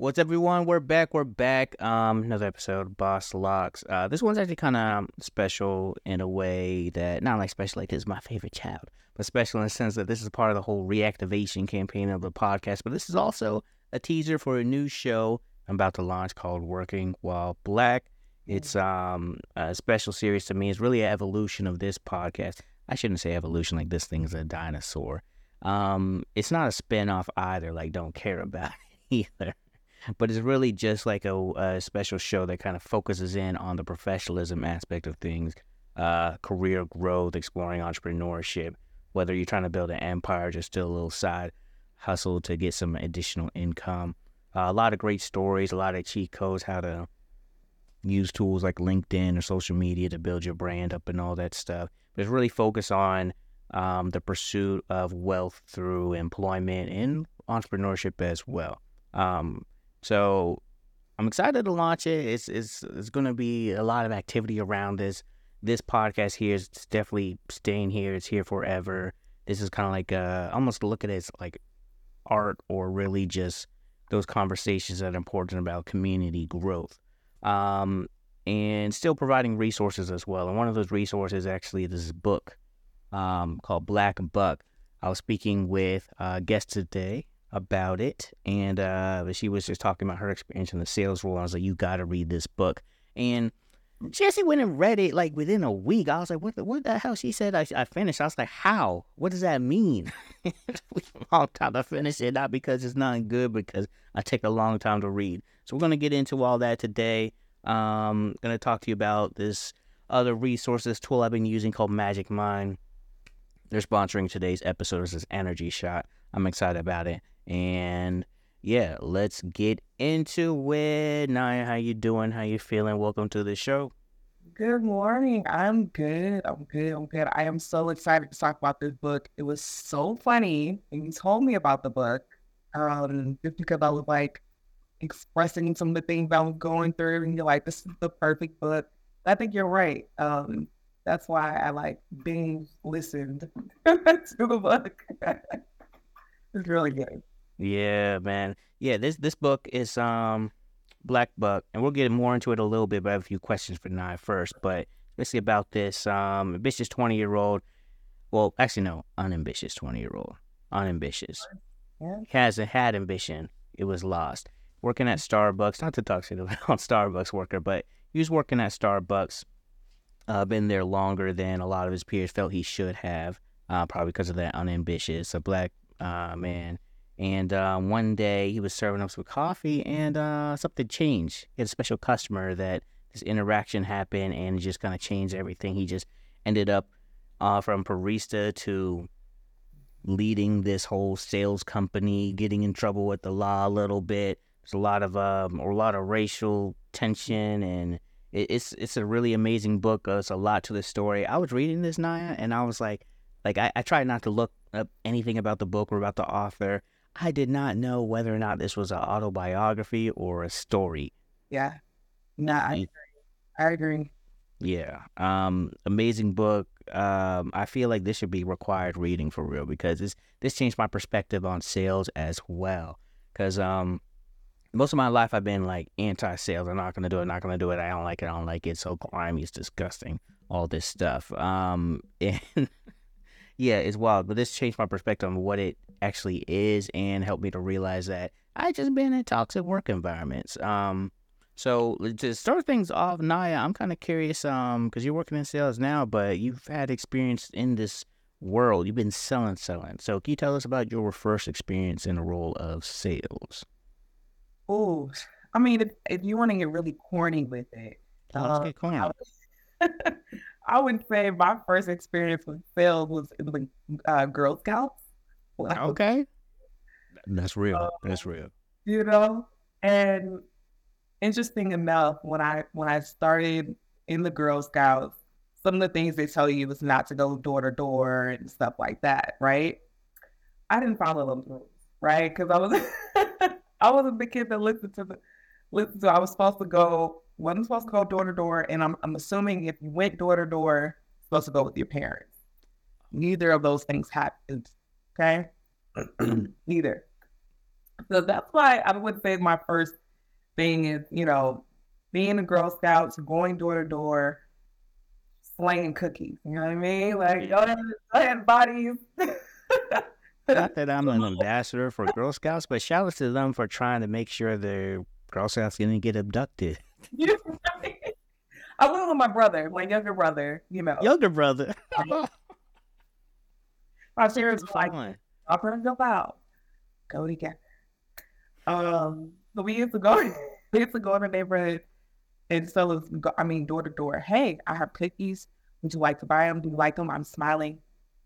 What's everyone? We're back. We're back. Um, another episode, Boss Locks. Uh, this one's actually kind of special in a way that not like special, like this is my favorite child, but special in the sense that this is part of the whole reactivation campaign of the podcast. But this is also a teaser for a new show I'm about to launch called Working While Black. It's um a special series to me. It's really an evolution of this podcast. I shouldn't say evolution like this thing's a dinosaur. Um, it's not a spin-off either, like don't care about it either but it's really just like a, a special show that kind of focuses in on the professionalism aspect of things, uh, career growth, exploring entrepreneurship, whether you're trying to build an empire, just still a little side hustle to get some additional income. Uh, a lot of great stories, a lot of cheat codes, how to use tools like LinkedIn or social media to build your brand up and all that stuff. But it's really focused on um, the pursuit of wealth through employment and entrepreneurship as well. Um, so I'm excited to launch it. It's it's it's going to be a lot of activity around this. This podcast here is definitely staying here. It's here forever. This is kind of like uh, almost look at it as like art or really just those conversations that are important about community growth. Um, and still providing resources as well. And one of those resources actually is this book um, called Black Buck. I was speaking with a guest today, about it, and uh, she was just talking about her experience in the sales role. I was like, "You got to read this book," and actually went and read it like within a week. I was like, "What? The, what the hell?" She said, I, "I finished." I was like, "How? What does that mean?" a long time to finish it, not because it's not good, because I take a long time to read. So we're gonna get into all that today. Um, gonna talk to you about this other resources tool I've been using called Magic Mind. They're sponsoring today's episode. This is Energy Shot. I'm excited about it. And yeah, let's get into it. Naya, how you doing? How you feeling? Welcome to the show. Good morning. I'm good. I'm good. I'm good. I am so excited to talk about this book. It was so funny. And you told me about the book. Um, just because I was like expressing some of the things I was going through, and you're like, this is the perfect book. I think you're right. Um, that's why I like being listened to the book. it's really good. Yeah, man. Yeah, this this book is um Black Buck, and we'll get more into it a little bit. But I have a few questions for Nye first. But basically about this um ambitious twenty year old. Well, actually no, unambitious twenty year old. Unambitious. Yeah. Has had ambition. It was lost. Working at Starbucks. Not to talk shit about Starbucks worker, but he was working at Starbucks. Uh, been there longer than a lot of his peers felt he should have. Uh, probably because of that unambitious. A black uh, man and uh, one day he was serving us some coffee, and uh, something changed. He had a special customer that this interaction happened, and it just kind of changed everything. He just ended up uh, from barista to leading this whole sales company, getting in trouble with the law a little bit. There's a lot of um, a lot of racial tension, and it, it's it's a really amazing book. Uh, it's a lot to the story. I was reading this Naya, and I was like, like I, I tried not to look up anything about the book or about the author. I did not know whether or not this was an autobiography or a story. Yeah. No, I agree. I agree. Yeah. Um, amazing book. Um, I feel like this should be required reading for real because this this changed my perspective on sales as well. Cause um most of my life I've been like anti sales. I'm not gonna do it, not gonna do it, I don't like it, I don't like it, so grimy, it's disgusting, all this stuff. Um and yeah, it's wild. But this changed my perspective on what it actually is and helped me to realize that I just been in toxic work environments. Um, so to start things off, Naya, I'm kind of curious, um, because you're working in sales now, but you've had experience in this world. You've been selling, selling. So can you tell us about your first experience in the role of sales? Oh, I mean, if, if you want to get really corny with it, let's uh, get corny. I, I would say my first experience with sales was in the uh, Girl Scouts. Okay, that's real. Uh, that's real. You know, and interesting enough, when I when I started in the Girl Scouts, some of the things they tell you is not to go door to door and stuff like that, right? I didn't follow those rules, right? Because I was I wasn't the kid that listened to the listen to. I was supposed to go wasn't supposed to go door to door, and I'm I'm assuming if you went door to door, supposed to go with your parents. Neither of those things happened. Okay, neither. So that's why I would say my first thing is, you know, being a Girl Scouts, going door to door, slanging cookies. You know what I mean? Like, y'all slaying bodies. Not that I'm an ambassador for Girl Scouts, but shout out to them for trying to make sure their Girl Scouts didn't get abducted. I went with my brother, my younger brother, you know. Younger brother. My parents was like, I'm gonna go out. Go together. Um, so we used to go we used to go in the neighborhood and sell us I mean door to door. Hey, I have cookies. Would you like to buy them? Do you like them? I'm smiling.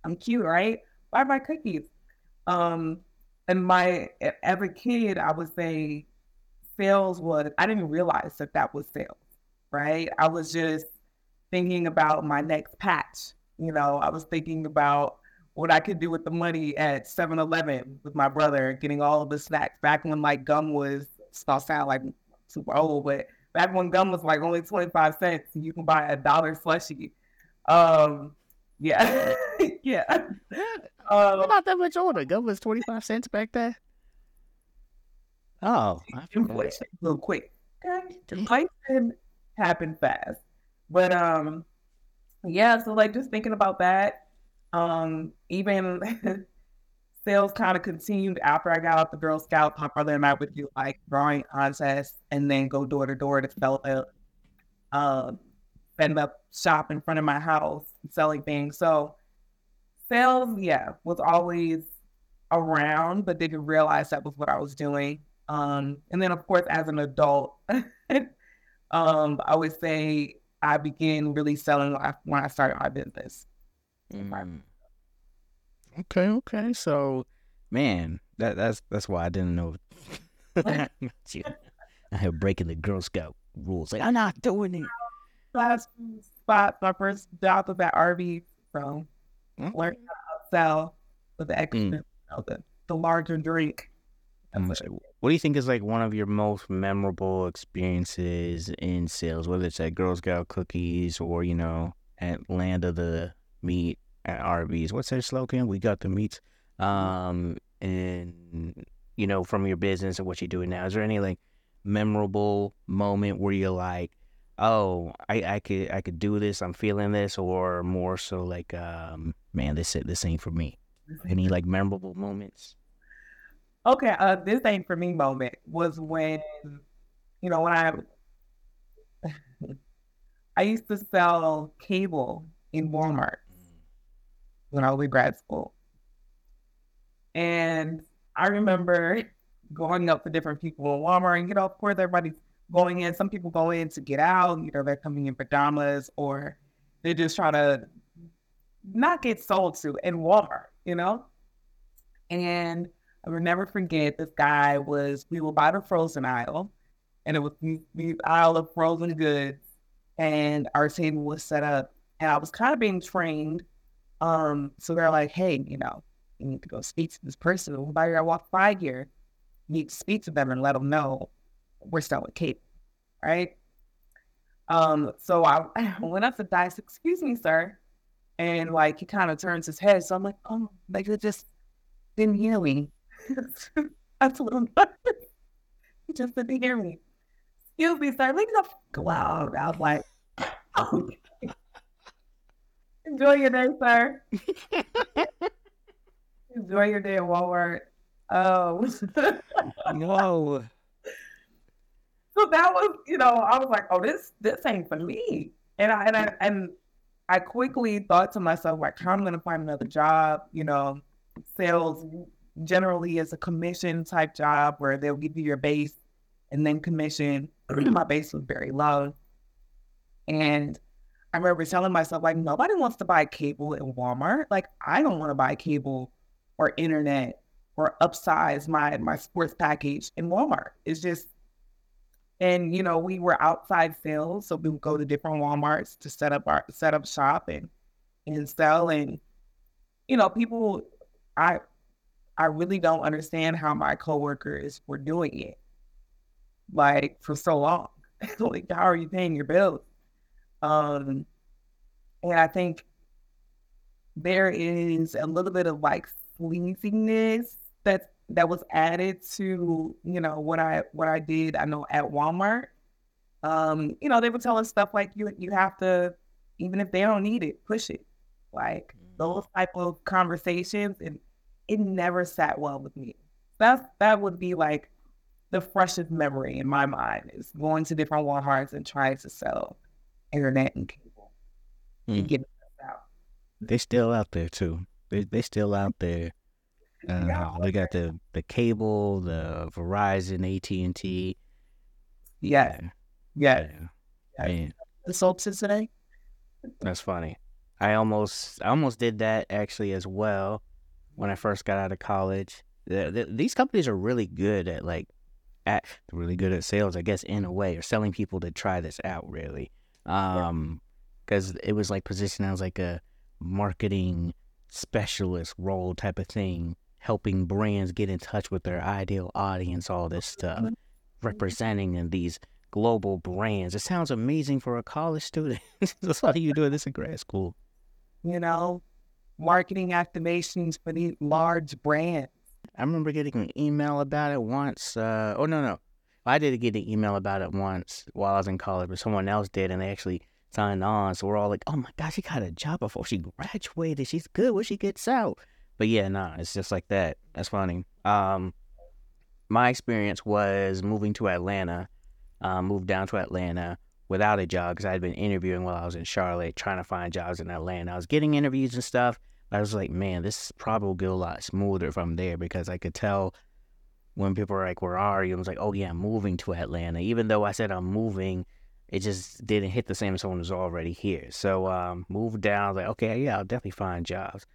I'm cute, right? Buy my cookies. Um, and my as a kid, I would say sales was I didn't realize that that was sales, right? I was just thinking about my next patch. You know, I was thinking about what I could do with the money at 7-Eleven with my brother, getting all of the snacks back when like gum was still sound like super old, but back when gum was like only 25 cents, you can buy a dollar slushy. Um, yeah, yeah. Um, not that much older. Gum was 25 cents back then. Oh, inflation, a little quick. Okay, inflation happened fast, but um, yeah. So like, just thinking about that. Um, even sales kind of continued after I got out the Girl Scout. My brother and I would do like drawing contests and then go door to door to sell a uh, end up shop in front of my house selling things. So sales, yeah, was always around, but didn't realize that was what I was doing. Um, and then of course, as an adult, um, I would say I began really selling when I started my business. Mm. Okay, okay. So, man, that that's that's why I didn't know. I have breaking the Girl Scout rules. Like I'm not doing it. Last spot, my first job was at Arby's, so okay. learned how to sell with the extra, mm. you know, the, the larger drink. What do you think is like one of your most memorable experiences in sales, whether it's at Girl Scout cookies or you know at Land of the Meat at Arby's. What's their slogan? We got the meats. Um, and you know, from your business and what you're doing now, is there any like memorable moment where you're like, oh, I, I could I could do this, I'm feeling this, or more so like, um, man, this this ain't for me. Any like memorable moments? Okay, uh, this ain't for me moment was when, you know, when I I used to sell cable in Walmart when I was in grad school. And I remember going up to different people in Walmart, and you know, of course, everybody's going in. Some people go in to get out, you know, they're coming in pajamas or they're just trying to not get sold to in Walmart, you know? And I will never forget this guy was, we were by the frozen aisle, and it was the aisle of frozen goods, and our table was set up. And I was kind of being trained um, so they're like, hey, you know, you need to go speak to this person. Why I walk by here, you need to speak to them and let them know we're still with Kate, right? Um, so I, I went up to Dice, excuse me, sir. And like he kind of turns his head. So I'm like, oh, like it just didn't hear me. That's a little He just didn't hear me. Excuse me, sir. Go out. I was like, oh. Enjoy your day, sir. Enjoy your day at Walmart. Um, oh. no. So that was, you know, I was like, oh, this this ain't for me. And I and I and I quickly thought to myself, like, I'm gonna find another job, you know, sales generally is a commission type job where they'll give you your base and then commission. My base was very low. And I remember telling myself, like, nobody wants to buy cable in Walmart. Like, I don't want to buy cable or internet or upsize my my sports package in Walmart. It's just, and you know, we were outside sales, so we would go to different WalMarts to set up our set up shop and and sell. And you know, people, I I really don't understand how my coworkers were doing it, like for so long. like, how are you paying your bills? Um, and I think there is a little bit of like sleaziness that's that was added to you know what I what I did. I know at Walmart, um, you know they would tell us stuff like you you have to even if they don't need it, push it. Like those type of conversations, and it never sat well with me. That's that would be like the freshest memory in my mind is going to different Walmarts and trying to sell internet and cable Mm. and getting stuff out. They still out there too. They they still out there. Uh, Yeah. they got the the cable, the Verizon, AT and T. Yeah. yeah. yes. Man, The solstice today. that's funny. I almost I almost did that actually as well when I first got out of college. The, the, these companies are really good at like at really good at sales, I guess, in a way, or selling people to try this out. Really, um, because it was like positioned as like a marketing specialist role type of thing, helping brands get in touch with their ideal audience, all this stuff, representing in these global brands. It sounds amazing for a college student. That's how you doing this in grad school. You know, marketing activations for these large brands. I remember getting an email about it once. Uh, oh no, no, I did get an email about it once while I was in college, but someone else did, and they actually signed on. So we're all like, "Oh my gosh, she got a job before she graduated. She's good when she gets out." But yeah, nah, it's just like that. That's funny. Um, my experience was moving to Atlanta. Um, moved down to Atlanta without a job because I had been interviewing while I was in Charlotte, trying to find jobs in Atlanta. I was getting interviews and stuff. I was like, man, this probably will go a lot smoother from there because I could tell when people are like, where are you? I was like, oh, yeah, I'm moving to Atlanta. Even though I said I'm moving, it just didn't hit the same as someone who's already here. So um, moved down. I was like, okay, yeah, I'll definitely find jobs.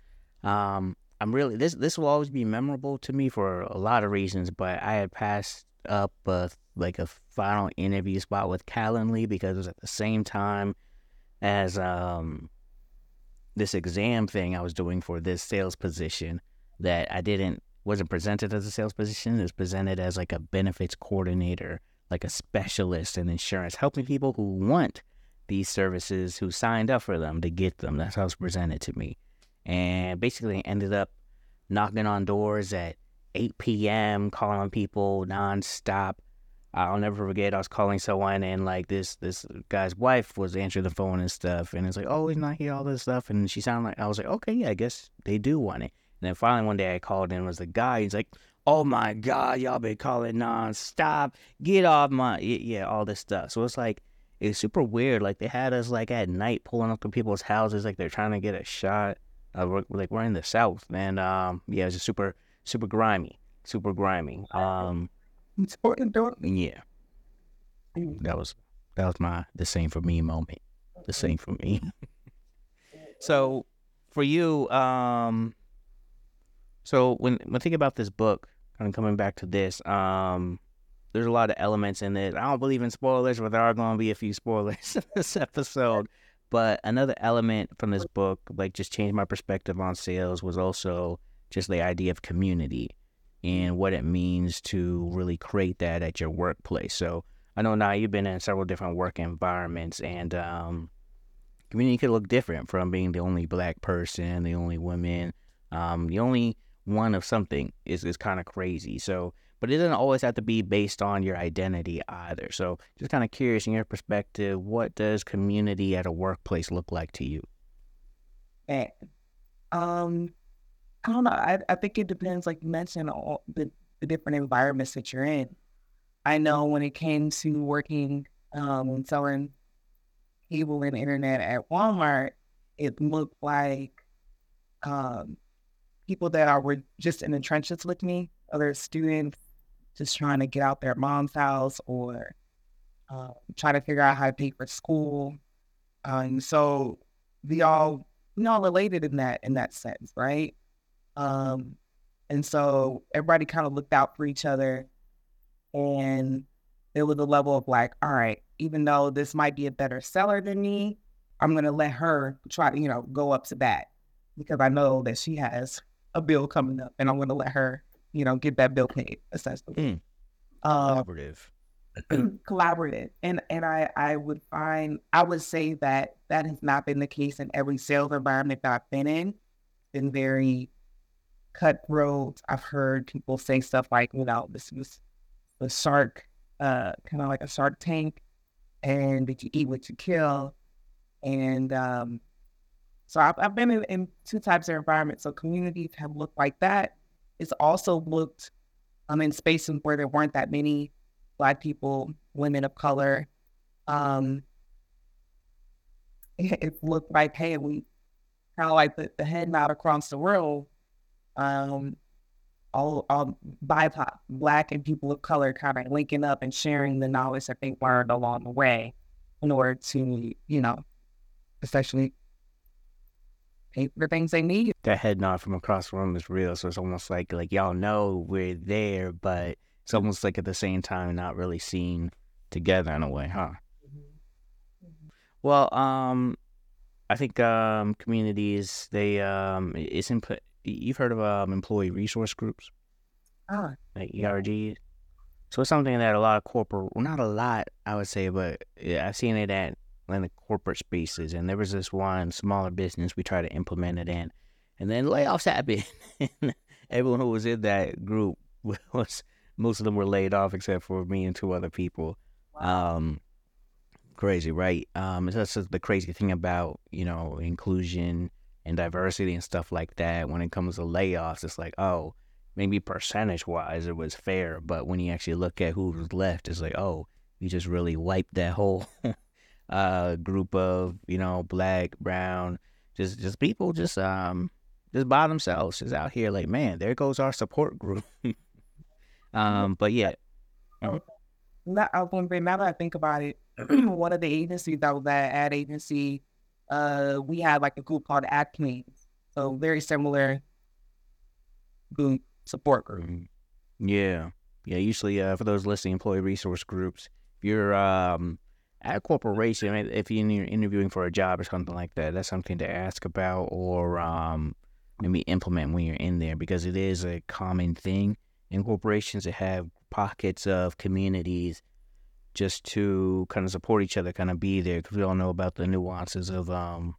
Um, I'm really this this will always be memorable to me for a lot of reasons, but I had passed up a, like a final interview spot with Calendly because it was at the same time as um this exam thing I was doing for this sales position that I didn't wasn't presented as a sales position. It was presented as like a benefits coordinator, like a specialist in insurance, helping people who want these services who signed up for them to get them. That's how it was presented to me. And basically ended up knocking on doors at 8 p.m., calling on people nonstop. I'll never forget. I was calling someone, and like this this guy's wife was answering the phone and stuff, and it's like, oh, he's not here, all this stuff, and she sounded like I was like, okay, yeah, I guess they do want it. And then finally one day I called in was the guy. He's like, oh my god, y'all been calling nonstop. Get off my yeah, all this stuff. So it's like it's super weird. Like they had us like at night pulling up to people's houses, like they're trying to get a shot. Uh, we're, like we're in the south, and um, yeah, it's just super super grimy, super grimy. Um, yeah, that was that was my the same for me moment. The same for me. so for you, um, so when when thinking about this book, kind of coming back to this, um, there's a lot of elements in it. I don't believe in spoilers, but there are going to be a few spoilers in this episode. But another element from this book, like just changed my perspective on sales, was also just the idea of community and what it means to really create that at your workplace. So I know now you've been in several different work environments, and um, community could look different from being the only black person, the only woman, um, the only one of something is is kind of crazy. So, but it doesn't always have to be based on your identity either. So, just kind of curious in your perspective, what does community at a workplace look like to you? Um, I don't know. I, I think it depends, like you mentioned, on the, the different environments that you're in. I know when it came to working um and selling cable and internet at Walmart, it looked like um people that are were just in the trenches with me, other students just trying to get out their mom's house or uh, trying to figure out how to pay for school. Um, so we all we all related in that in that sense, right? Um, and so everybody kind of looked out for each other, and there was a level of like, all right, even though this might be a better seller than me, I'm gonna let her try to you know go up to bat because I know that she has a bill coming up, and I'm gonna let her you know get that bill paid essentially. Mm. Um, Collaborative. collaborative and and i i would find i would say that that has not been the case in every sales environment that i've been in been very cutthroat. I've heard people say stuff like, you know, this was the shark, uh, kind of like a shark tank, and that you eat what you kill. And um, so I've, I've been in, in, two types of environments. So communities have looked like that. It's also looked um, in spaces where there weren't that many Black people, women of color. Um, it looked like, hey, we kind of like the, the head nod across the room. Um, all, all BIPOC, Black and people of color kind of linking up and sharing the knowledge that they learned along the way in order to, you know, essentially pay for the things they need. That head nod from across the room is real. So it's almost like like y'all know we're there, but it's almost like at the same time not really seen together in a way, huh? Mm-hmm. Mm-hmm. Well, um, I think um, communities they um, it's input. You've heard of um, employee resource groups, ah, like ERG. So it's something that a lot of corporate, well, not a lot, I would say, but yeah, I've seen it at in the corporate spaces. And there was this one smaller business we tried to implement it in, and then layoffs happened. Everyone who was in that group was most of them were laid off except for me and two other people. Wow. Um, crazy, right? Um, that's just the crazy thing about you know inclusion and diversity and stuff like that. When it comes to layoffs, it's like, oh, maybe percentage wise it was fair, but when you actually look at who was left, it's like, oh, you just really wiped that whole uh, group of you know black, brown, just just people just um just by themselves, just out here. Like, man, there goes our support group. um, but yeah. Uh-huh. Not, I was going to say, now that I think about it, one of the agencies that was at ad agency, uh, we had like a group called Ad Queens. So very similar group support group. Mm-hmm. Yeah. Yeah. Usually, uh, for those listening, employee resource groups, if you're um, at a corporation, if you're interviewing for a job or something like that, that's something to ask about or um, maybe implement when you're in there because it is a common thing in corporations to have pockets of communities just to kind of support each other, kind of be there because we all know about the nuances of um,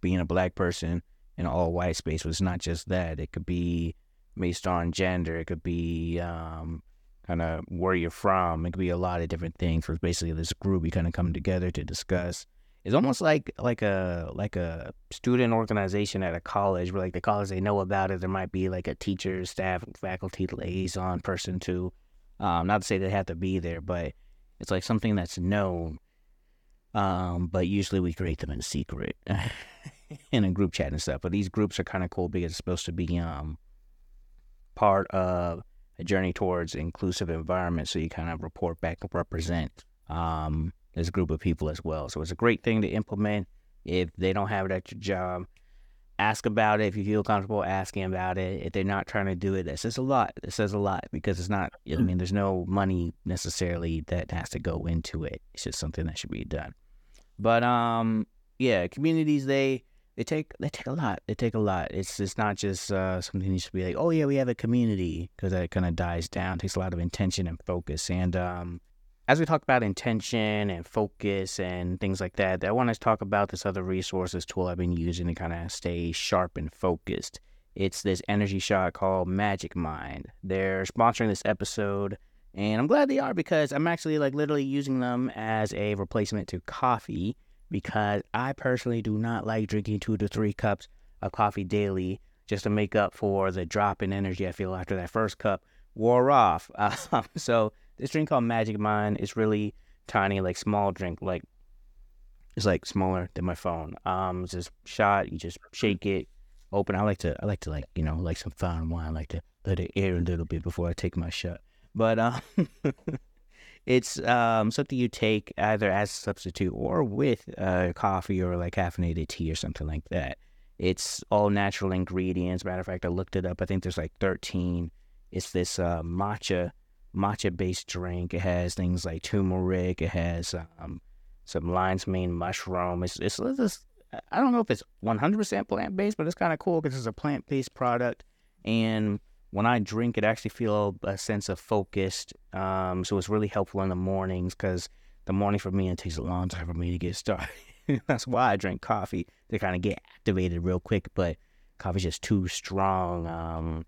being a black person in all white space. But it's not just that; it could be based on gender. It could be um, kind of where you're from. It could be a lot of different things. For basically this group, we kind of come together to discuss. It's almost like like a like a student organization at a college, where like the college they know about it. There might be like a teacher, staff, faculty liaison person to um, not to say they have to be there, but it's like something that's known. Um, but usually we create them in secret in a group chat and stuff. But these groups are kind of cool because it's supposed to be um part of a journey towards inclusive environment. So you kind of report back and represent um this group of people as well. So it's a great thing to implement if they don't have it at your job ask about it if you feel comfortable asking about it. If they're not trying to do it, that says a lot. It says a lot because it's not. I mean, there's no money necessarily that has to go into it. It's just something that should be done. But um, yeah, communities they they take they take a lot. They take a lot. It's it's not just uh, something you should be like, oh yeah, we have a community because that kind of dies down. It takes a lot of intention and focus. And um, as we talk about intention and focus and things like that, I want to talk about this other resources tool I've been using to kind of stay sharp and focused. It's this energy shot called Magic Mind. They're sponsoring this episode, and I'm glad they are because I'm actually like literally using them as a replacement to coffee because I personally do not like drinking two to three cups of coffee daily just to make up for the drop in energy I feel after that first cup wore off. Uh, so this drink called Magic Mind is really tiny, like small drink, like it's like smaller than my phone. Um, it's just shot. You just shake it, open. I like to, I like to like you know like some fine wine. I like to let it air a little bit before I take my shot. But um, it's um something you take either as a substitute or with uh, coffee or like caffeinated tea or something like that. It's all natural ingredients. Matter of fact, I looked it up. I think there's like 13. It's this uh, matcha matcha based drink. It has things like turmeric. It has um, some lion's mane mushroom. It's, it's, it's I don't know if it's 100% plant based, but it's kind of cool because it's a plant based product. And when I drink it, I actually feel a sense of focused. Um, so it's really helpful in the mornings because the morning for me, it takes a long time for me to get started. That's why I drink coffee to kind of get activated real quick. But coffee's just too strong. Um,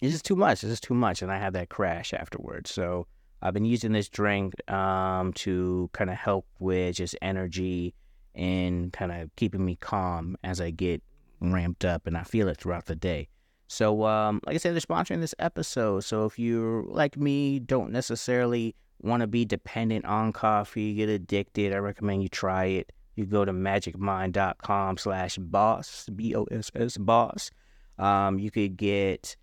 it's just too much. It's just too much, and I had that crash afterwards. So I've been using this drink um, to kind of help with just energy and kind of keeping me calm as I get ramped up, and I feel it throughout the day. So, um, like I said, they're sponsoring this episode. So if you're like me, don't necessarily want to be dependent on coffee, get addicted, I recommend you try it. You go to magicmind.com slash boss, B O S S boss. Um, you could get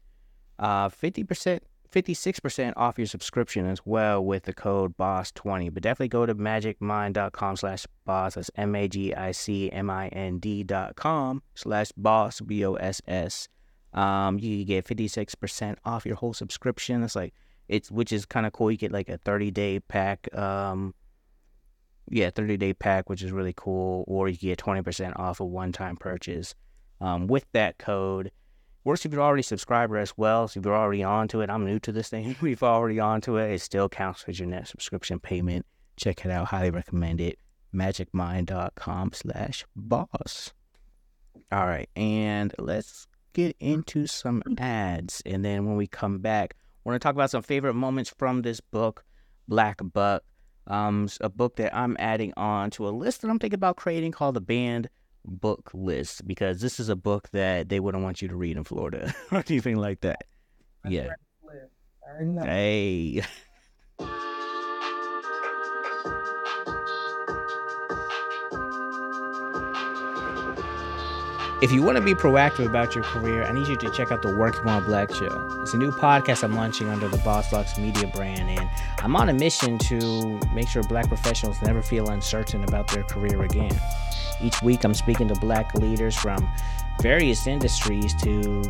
uh, 50%, 56% off your subscription as well with the code BOSS20. But definitely go to magicmind.com slash boss. That's M A G I C M I N D dot com slash boss, B O S S. Um, you get 56% off your whole subscription. It's like, it's which is kind of cool. You get like a 30 day pack. Um, yeah, 30 day pack, which is really cool. Or you get 20% off a one time purchase um, with that code. Works if you're already a subscriber as well. So if you're already onto it, I'm new to this thing. you're already onto it, it still counts as your net subscription payment. Check it out. Highly recommend it. Magicmind.com slash boss. All right. And let's get into some ads. And then when we come back, we're going to talk about some favorite moments from this book, Black Buck. Um, a book that I'm adding on to a list that I'm thinking about creating called the Banned Book List because this is a book that they wouldn't want you to read in Florida or anything like that. Yeah. Hey. If you want to be proactive about your career, I need you to check out the Working While Black Show. It's a new podcast I'm launching under the Boss Media brand, and I'm on a mission to make sure black professionals never feel uncertain about their career again. Each week, I'm speaking to black leaders from various industries to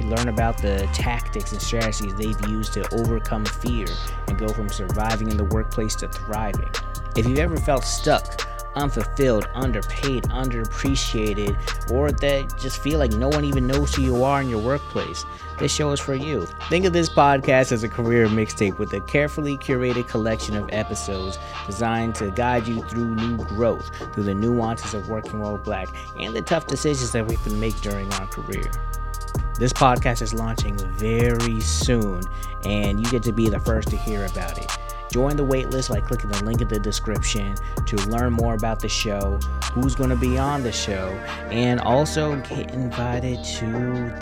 learn about the tactics and strategies they've used to overcome fear and go from surviving in the workplace to thriving. If you've ever felt stuck, unfulfilled, underpaid, underappreciated, or that just feel like no one even knows who you are in your workplace, this show is for you. Think of this podcast as a career mixtape with a carefully curated collection of episodes designed to guide you through new growth, through the nuances of working while black, and the tough decisions that we can make during our career. This podcast is launching very soon, and you get to be the first to hear about it. Join the waitlist by clicking the link in the description to learn more about the show, who's going to be on the show, and also get invited to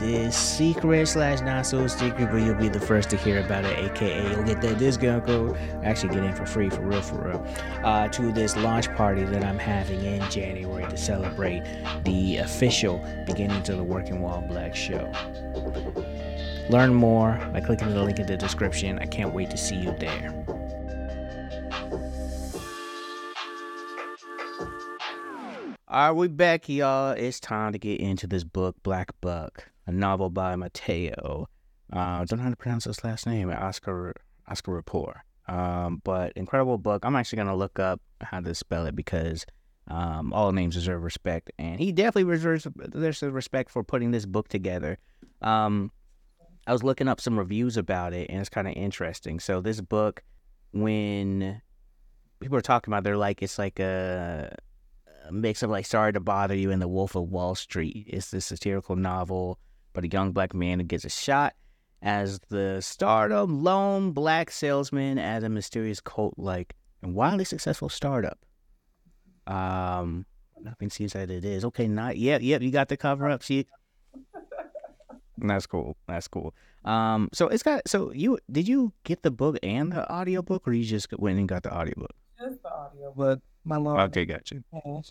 this secret slash not so secret, but you'll be the first to hear about it. AKA, you'll get that discount code. Actually, get in for free, for real, for real. Uh, to this launch party that I'm having in January to celebrate the official beginning to the Working While Black show. Learn more by clicking the link in the description. I can't wait to see you there. Are we back, y'all? It's time to get into this book, Black Buck, a novel by Mateo. Uh, don't know how to pronounce his last name, Oscar Oscar Rapport. Um, but incredible book. I'm actually gonna look up how to spell it because um, all names deserve respect, and he definitely deserves there's respect for putting this book together. Um, I was looking up some reviews about it, and it's kind of interesting. So this book, when people are talking about, they're like it's like a a mix of like Sorry to Bother You and The Wolf of Wall Street. It's this satirical novel about a young black man who gets a shot as the stardom lone black salesman at a mysterious cult like and wildly successful startup. Um, nothing seems that it is. Okay, not yet. Yep, you got the cover up. See, that's cool. That's cool. Um, so it's got. So you did you get the book and the audiobook, or you just went and got the audiobook? Just the audiobook my lord. Okay, gotcha.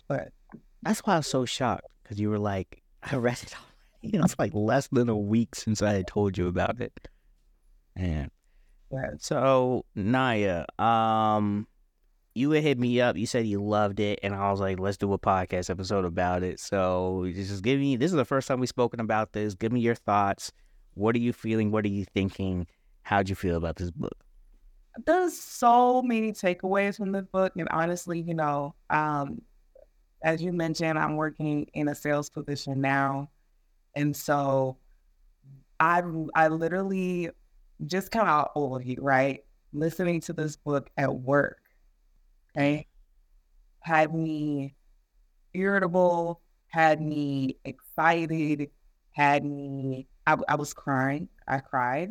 But that's why I was so shocked because you were like, I read it already. You know, it's like less than a week since I had told you about it. And yeah. so Naya, um, you hit me up. You said you loved it, and I was like, let's do a podcast episode about it. So just give me. This is the first time we've spoken about this. Give me your thoughts. What are you feeling? What are you thinking? How'd you feel about this book? there's so many takeaways from this book. And honestly, you know, um, as you mentioned, I'm working in a sales position now. And so I I literally just kind of overview, right? Listening to this book at work, okay, had me irritable, had me excited, had me. I, I was crying. I cried,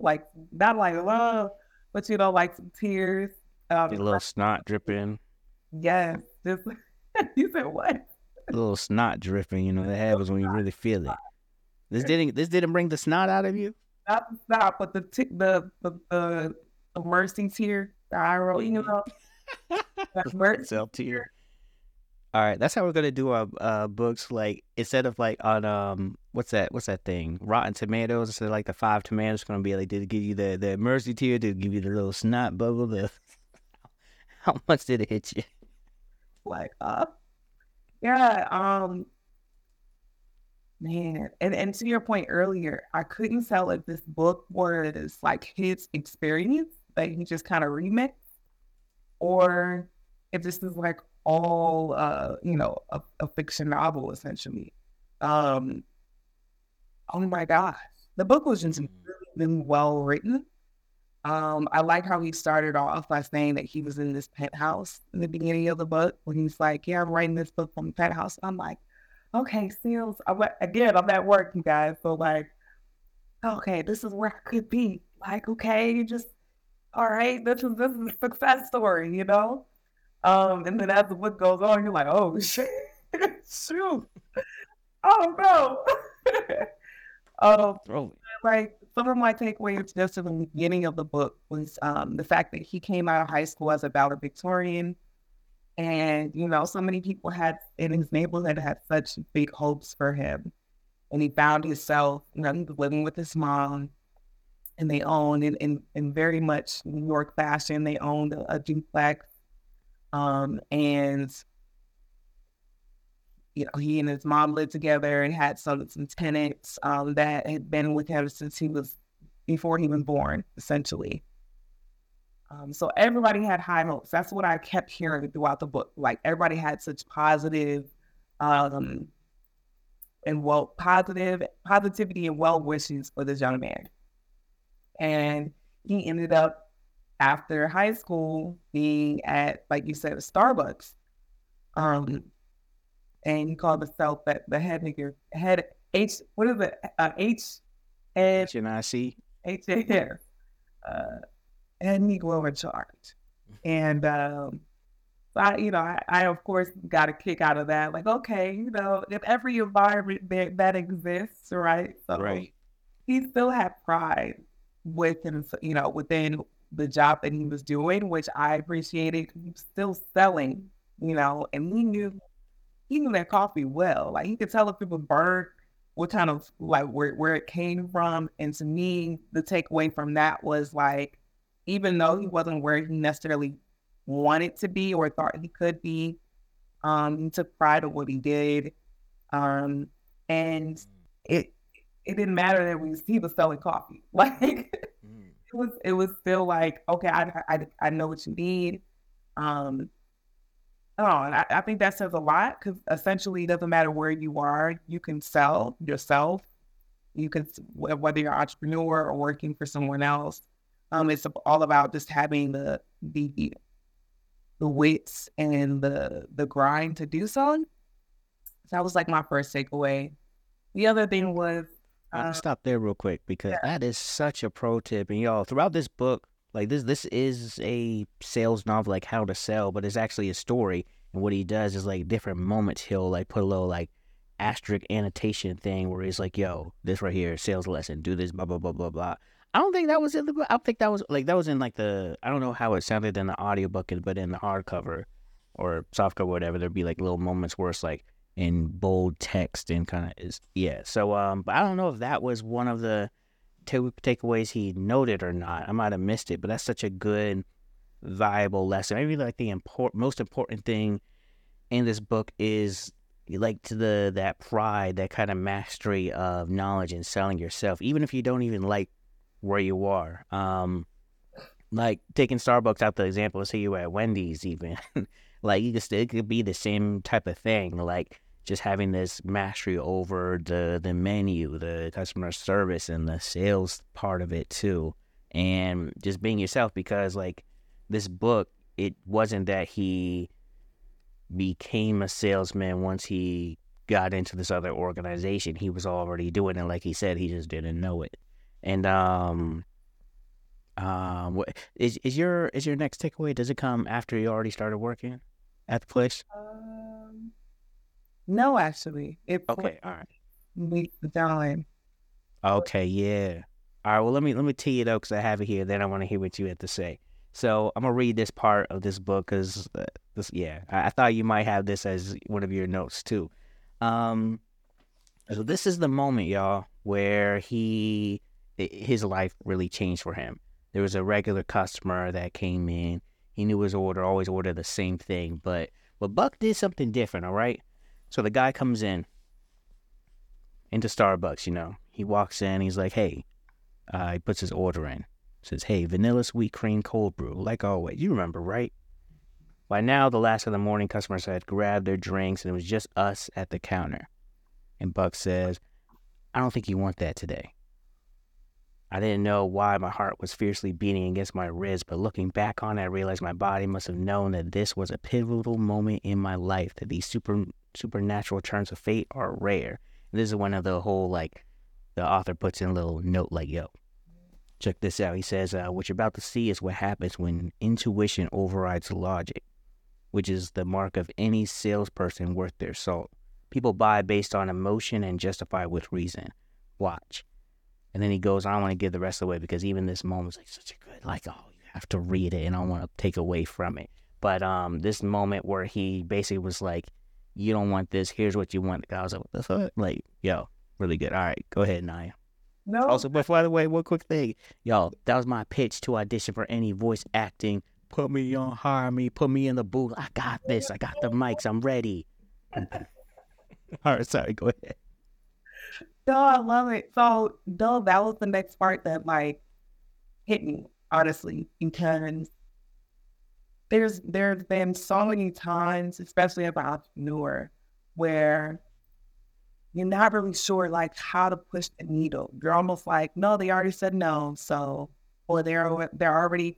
like not like love, but you know, like some tears. Um, a little snot dripping. Yes, just you said what? A little snot dripping. You know that happens when you really feel it. This didn't. This didn't bring the snot out of you. Not the snot, but the t- the the, the, the tear. The eye roll. You know. Self tear. All right, that's how we're gonna do our uh, books. Like instead of like on um, what's that? What's that thing? Rotten Tomatoes. Instead of like the five tomatoes, gonna be like, did it give you the the mercy tear? Did it give you the little snot bubble? The how much did it hit you? Like, uh, yeah, um, man, and and to your point earlier, I couldn't tell if this book was like his experience that he just kind of remixed, or if this is like all uh, you know, a, a fiction novel essentially. Um oh my gosh. The book was just mm. really, really well written. Um, I like how he started off by saying that he was in this penthouse in the beginning of the book when he's like, Yeah, I'm writing this book from the penthouse. I'm like, okay, Seals. I went again, I'm at work, you guys. So like, okay, this is where I could be. Like, okay, you just all right, this is this is a success story, you know? Um, and then as the book goes on, you're like, oh shit, shoot, oh no. um, oh. like some of my takeaways just in the beginning of the book was um, the fact that he came out of high school as a valedictorian. And, you know, so many people had in his neighborhood had such big hopes for him. And he found himself, you know, living with his mom. And they owned, in, in, in very much New York fashion, they owned a, a duplex um, and you know, he and his mom lived together and had some some tenants um, that had been with him since he was before he was born, essentially. Um, so everybody had high hopes. That's what I kept hearing throughout the book. Like everybody had such positive, um, and well, positive positivity and well wishes for this young man. And he ended up after high school being at, like you said, Starbucks. Um, and he called himself the, the head nigger, head H, what is it? Uh, H, H N I C. H A uh, head Negro in charge. And, um, I, you know, I, I, of course got a kick out of that. Like, okay, you know, if every environment that, that exists, right? So right. he still had pride within, you know, within the job that he was doing, which I appreciated. He was still selling, you know, and he knew he knew that coffee well. Like he could tell if it was burnt, what kind of like where where it came from. And to me, the takeaway from that was like, even though he wasn't where he necessarily wanted to be or thought he could be, um, he took pride in what he did. Um, and it it didn't matter that we, he was selling coffee. Like it was it was still like okay, I I, I know what you need. Um, oh, and I, I think that says a lot because essentially, it doesn't matter where you are, you can sell yourself. You can whether you're an entrepreneur or working for someone else. Um, it's all about just having the the the wits and the the grind to do so. So that was like my first takeaway. The other thing was uh, stop there real quick because yeah. that is such a pro tip. And y'all, throughout this book, like this, this is a sales novel, like how to sell, but it's actually a story. And what he does is like different moments, he'll like put a little like asterisk annotation thing where he's like, "Yo, this right here, sales lesson, do this, blah blah blah blah blah." I don't think that was in the book. I don't think that was like that was in like the I don't know how it sounded in the audiobook, but in the hardcover or softcover, whatever, there'd be like little moments where it's like in bold text and kind of is yeah. So um, but I don't know if that was one of the t- takeaways he noted or not. I might have missed it, but that's such a good, viable lesson. Maybe like the important, most important thing in this book is you like to the that pride, that kind of mastery of knowledge and selling yourself, even if you don't even like where you are. Um, like taking Starbucks out the example, say you were at Wendy's, even like you could it could be the same type of thing. Like just having this mastery over the the menu, the customer service, and the sales part of it too, and just being yourself. Because like this book, it wasn't that he became a salesman once he got into this other organization. He was already doing it, like he said, he just didn't know it. And um, um, is is your is your next takeaway? Does it come after you already started working at the place? Um, no, actually, it Okay, all right. meets the. Okay, yeah. All right. Well, let me let me tee it up because I have it here. Then I want to hear what you have to say. So I'm gonna read this part of this book because uh, this, yeah, I, I thought you might have this as one of your notes too. Um, so this is the moment, y'all, where he his life really changed for him. There was a regular customer that came in. He knew his order, always ordered the same thing, but but Buck did something different. All right. So the guy comes in into Starbucks. You know, he walks in. He's like, "Hey," uh, he puts his order in. Says, "Hey, vanilla sweet cream cold brew, like always." You remember, right? By now, the last of the morning customers had grabbed their drinks, and it was just us at the counter. And Buck says, "I don't think you want that today." I didn't know why my heart was fiercely beating against my ribs, but looking back on it, I realized my body must have known that this was a pivotal moment in my life, that these super supernatural turns of fate are rare. This is one of the whole, like, the author puts in a little note like, yo, check this out. He says, uh, what you're about to see is what happens when intuition overrides logic, which is the mark of any salesperson worth their salt. People buy based on emotion and justify with reason. Watch. And then he goes, I don't want to give the rest away because even this moment's like such a good, like, oh, you have to read it and I don't want to take away from it. But um, this moment where he basically was like, you don't want this, here's what you want. I was like, what the fuck? Like, yo, really good. All right, go ahead, Naya. No, Also, but by the way, one quick thing. y'all. that was my pitch to audition for any voice acting. Put me on, hire me, put me in the booth. I got this. I got the mics. I'm ready. All right, sorry, go ahead. no, I love it. So, no, that was the next part that like hit me honestly because there's there's been so many times, especially as an entrepreneur, where you're not really sure like how to push the needle. You're almost like, no, they already said no, so or they're they're already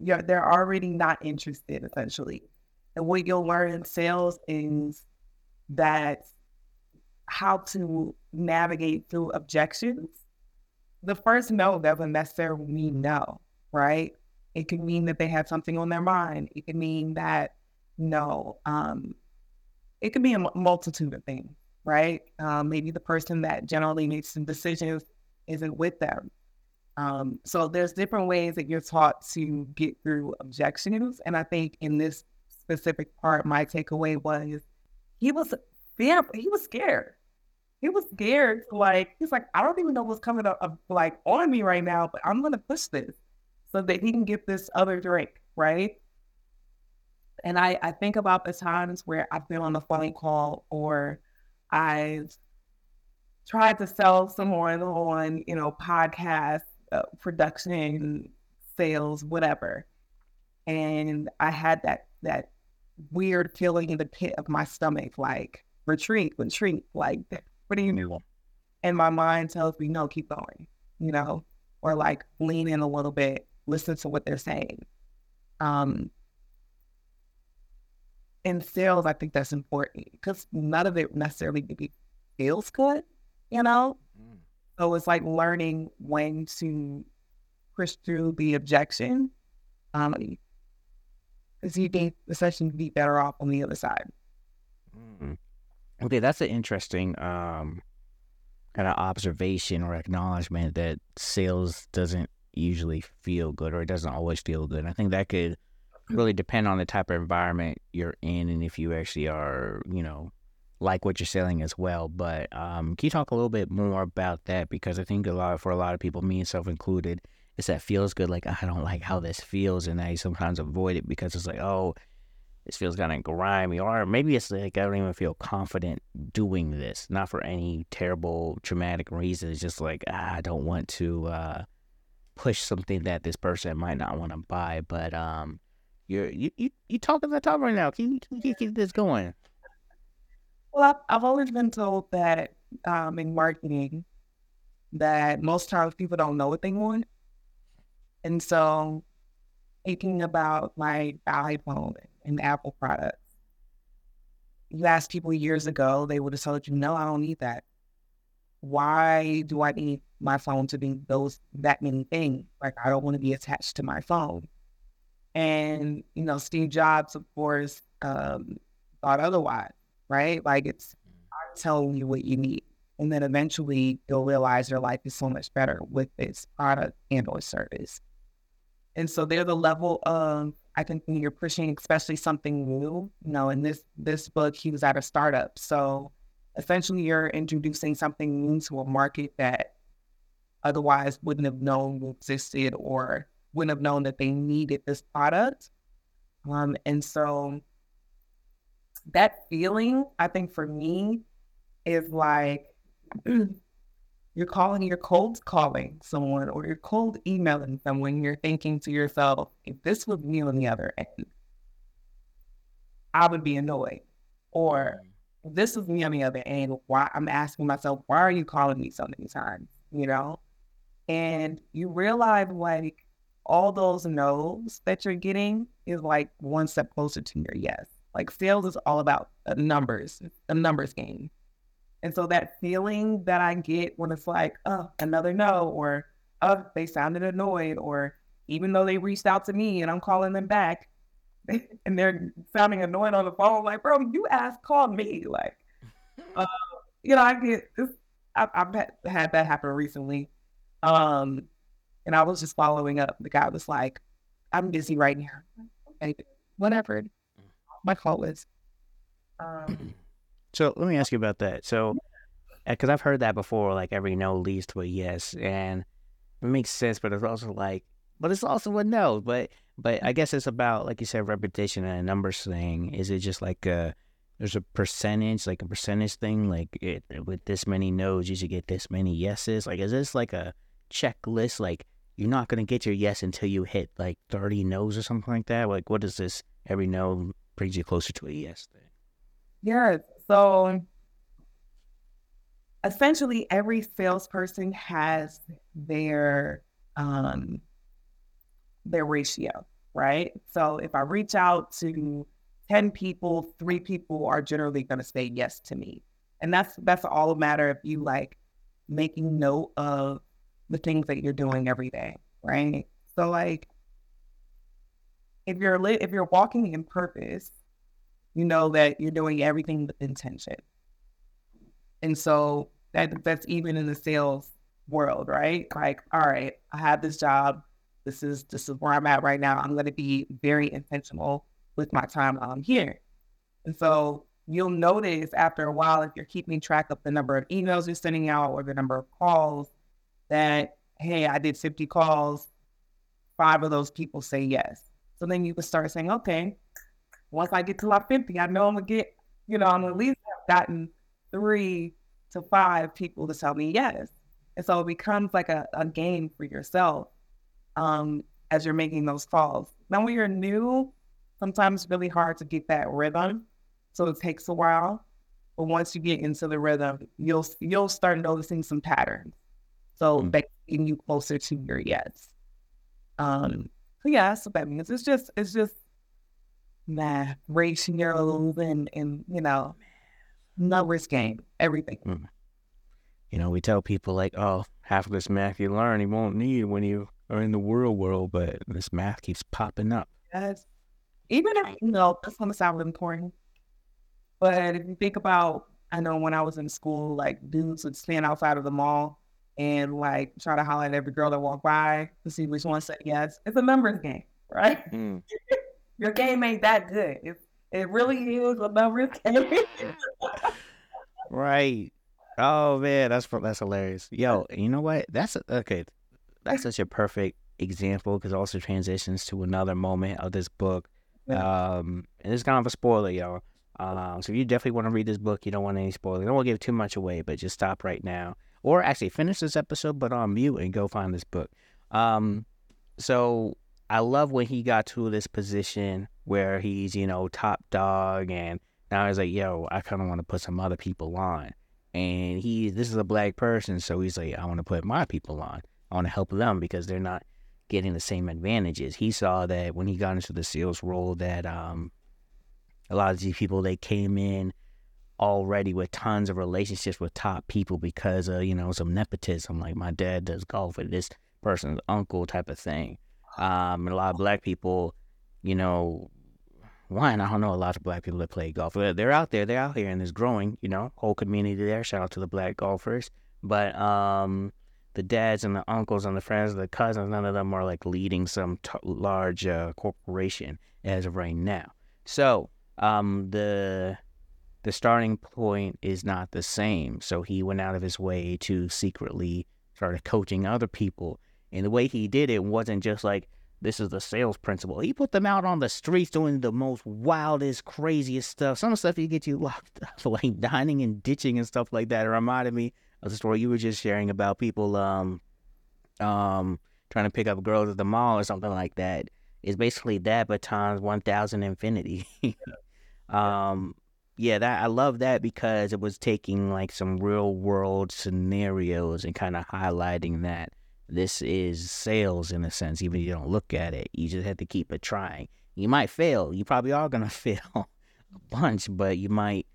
yeah they're already not interested essentially. And what you'll learn in sales is that how to navigate through objections. The first no doesn't necessarily mean no, right? It could mean that they have something on their mind. It could mean that no, um, it could be a multitude of things, right? Um, maybe the person that generally makes the decisions isn't with them. Um, so there's different ways that you're taught to get through objections. And I think in this specific part, my takeaway was he was fearful. He was scared. He was scared. Like he's like, I don't even know what's coming up, up like on me right now, but I'm gonna push this so that he can get this other drink, right? And I, I think about the times where I've been on a phone call or I've tried to sell someone on, you know, podcast uh, production, sales, whatever. And I had that that weird feeling in the pit of my stomach, like retreat, retreat, like what do you do? And my mind tells me, no, keep going, you know, or like lean in a little bit, listen to what they're saying. Um, in sales, I think that's important because none of it necessarily maybe feels good, you know? So it's like learning when to push through the objection. Um, because you think the session be better off on the other side. Mm. Okay, that's an interesting um, kind of observation or acknowledgement that sales doesn't usually feel good or it doesn't always feel good. I think that could really depend on the type of environment you're in and if you actually are, you know, like what you're selling as well. But um, can you talk a little bit more about that? Because I think a lot for a lot of people, me and self included, it's that feels good. Like I don't like how this feels, and I sometimes avoid it because it's like, oh, this feels kind of grimy, or maybe it's like I don't even feel confident doing this. Not for any terrible, traumatic reason. It's just like ah, I don't want to uh, push something that this person might not want to buy. But um, you're you you you talking the top right now. Can you, can you keep this going? Well, I've, always been told that um, in marketing that most times people don't know what they want. And so thinking about my iPhone and Apple products, you ask people years ago, they would have told you, no, I don't need that. Why do I need my phone to be those that many things? Like I don't want to be attached to my phone. And you know, Steve Jobs, of course, um, thought otherwise, right? Like it's I'm telling you what you need. And then eventually you'll realize your life is so much better with this product and or service. And so they're the level of I think when you're pushing especially something new, you know, in this this book he was at a startup. So essentially you're introducing something new to a market that otherwise wouldn't have known existed or wouldn't have known that they needed this product. Um, and so that feeling, I think for me, is like you're calling, you're cold calling someone or you're cold emailing someone. You're thinking to yourself, if this was me on the other end, I would be annoyed. Or if this is me on the other end, why I'm asking myself, why are you calling me so many times? You know? And you realize like all those no's that you're getting is like one step closer to your yes. Like sales is all about numbers, a numbers game. And so that feeling that I get when it's like, oh, another no, or oh, they sounded annoyed, or even though they reached out to me and I'm calling them back and they're sounding annoying on the phone, like, bro, you asked, call me. Like, uh, you know, I get this. I, I've had that happen recently. Um, and I was just following up. The guy was like, I'm busy right now. Okay, whatever. My call was. Um, so let me ask you about that. So, because I've heard that before, like every no leads to a yes, and it makes sense, but it's also like, but it's also a no. But but I guess it's about like you said, repetition and a numbers thing. Is it just like a there's a percentage, like a percentage thing, like it, with this many no's, you should get this many yeses. Like, is this like a checklist? Like, you're not gonna get your yes until you hit like 30 no's or something like that. Like, what is this? Every no brings you closer to a yes thing. Yeah, so essentially, every salesperson has their um, their ratio, right? So if I reach out to 10 people, three people are generally going to say yes to me. And that's that's all a matter of you like making note of the things that you're doing every day, right? So like if you're lit, if you're walking in purpose, you know that you're doing everything with intention. And so that that's even in the sales world, right? Like, all right, I have this job. This is this is where I'm at right now. I'm going to be very intentional with my time while I'm here. And so you'll notice after a while, if you're keeping track of the number of emails you're sending out or the number of calls, that hey, I did 50 calls, five of those people say yes. So then you can start saying, okay, once I get to my 50, I know I'm gonna get, you know, I'm at least gotten three to five people to tell me yes. And so it becomes like a, a game for yourself um, as you're making those calls. Now, when you're new, sometimes it's really hard to get that rhythm. So it takes a while. But once you get into the rhythm, you'll you'll start noticing some patterns. So mm. getting you closer to your yes. Um, so yeah, that's what that means. It's just it's just math, ratios, and and you know, numbers game, everything. Mm. You know, we tell people like, oh, half of this math you learn you won't need when you are in the real world, but this math keeps popping up. Yes. Even if you know, that's gonna sound important. But if you think about, I know when I was in school, like dudes would stand outside of the mall and like try to holler at every girl that walked by to see which one said yes. It's a numbers game, right? Mm. your game ain't that good. It, it really is a numbers game. right. Oh man, that's that's hilarious. Yo, you know what? That's a, okay. That's such a perfect example because also transitions to another moment of this book. Um, and it's kind of a spoiler, yo. Um, so if you definitely want to read this book, you don't want any spoilers. I don't want to give too much away, but just stop right now, or actually finish this episode, but on mute and go find this book. Um, so I love when he got to this position where he's, you know, top dog and now he's like, yo, I kind of want to put some other people on. And he, this is a black person, so he's like, I want to put my people on. I want to help them because they're not getting the same advantages. He saw that when he got into the sales role that um a lot of these people they came in already with tons of relationships with top people because of you know some nepotism. Like my dad does golf with this person's uncle type of thing. Um, and a lot of black people, you know, one I don't know a lot of black people that play golf. They're out there, they're out here, and it's growing. You know, whole community there. Shout out to the black golfers. But um, the dads and the uncles and the friends, and the cousins, none of them are like leading some t- large uh, corporation as of right now. So um, the the starting point is not the same. So he went out of his way to secretly started coaching other people. And the way he did it wasn't just like this is the sales principle. He put them out on the streets doing the most wildest, craziest stuff. Some stuff you get you locked up, like dining and ditching and stuff like that. It reminded me the story you were just sharing about people um um trying to pick up girls at the mall or something like that. It's basically that but times one thousand infinity. um yeah, that I love that because it was taking like some real world scenarios and kind of highlighting that this is sales in a sense, even if you don't look at it. You just have to keep it trying. You might fail. You probably are gonna fail a bunch, but you might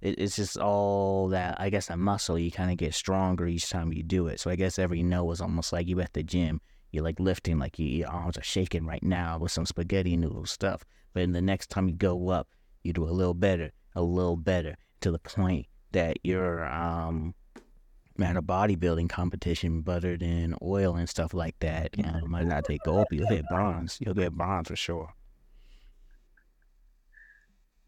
it, it's just all that I guess a muscle. You kind of get stronger each time you do it. So I guess every no is almost like you at the gym. You're like lifting, like your arms are shaking right now with some spaghetti noodle stuff. But in the next time you go up, you do a little better, a little better, to the point that you're um at a bodybuilding competition buttered in oil and stuff like that. You know, might not take gold, you'll hit bronze. You'll get bronze for sure.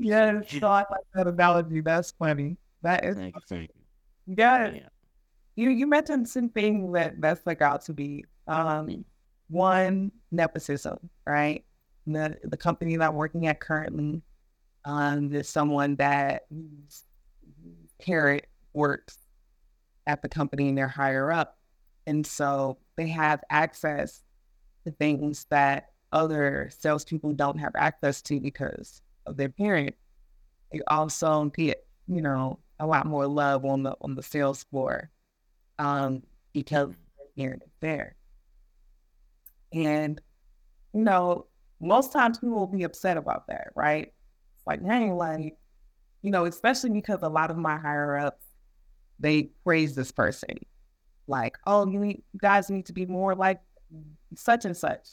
Yeah, so I like that analogy. That's funny. That is Thank you, thank you. yeah. Yeah. You you mentioned something that that stuck out to me. Um, one nepotism, right? The the company that I'm working at currently, um, there's someone that parent works at the company and they're higher up, and so they have access to things that other salespeople don't have access to because of their parent. They also get you know a lot more love on the on the sales floor um, because their parent is there. And, you know, most times people will be upset about that, right? Like, hey, like, you know, especially because a lot of my higher ups, they praise this person. Like, oh, you, need, you guys need to be more like such and such,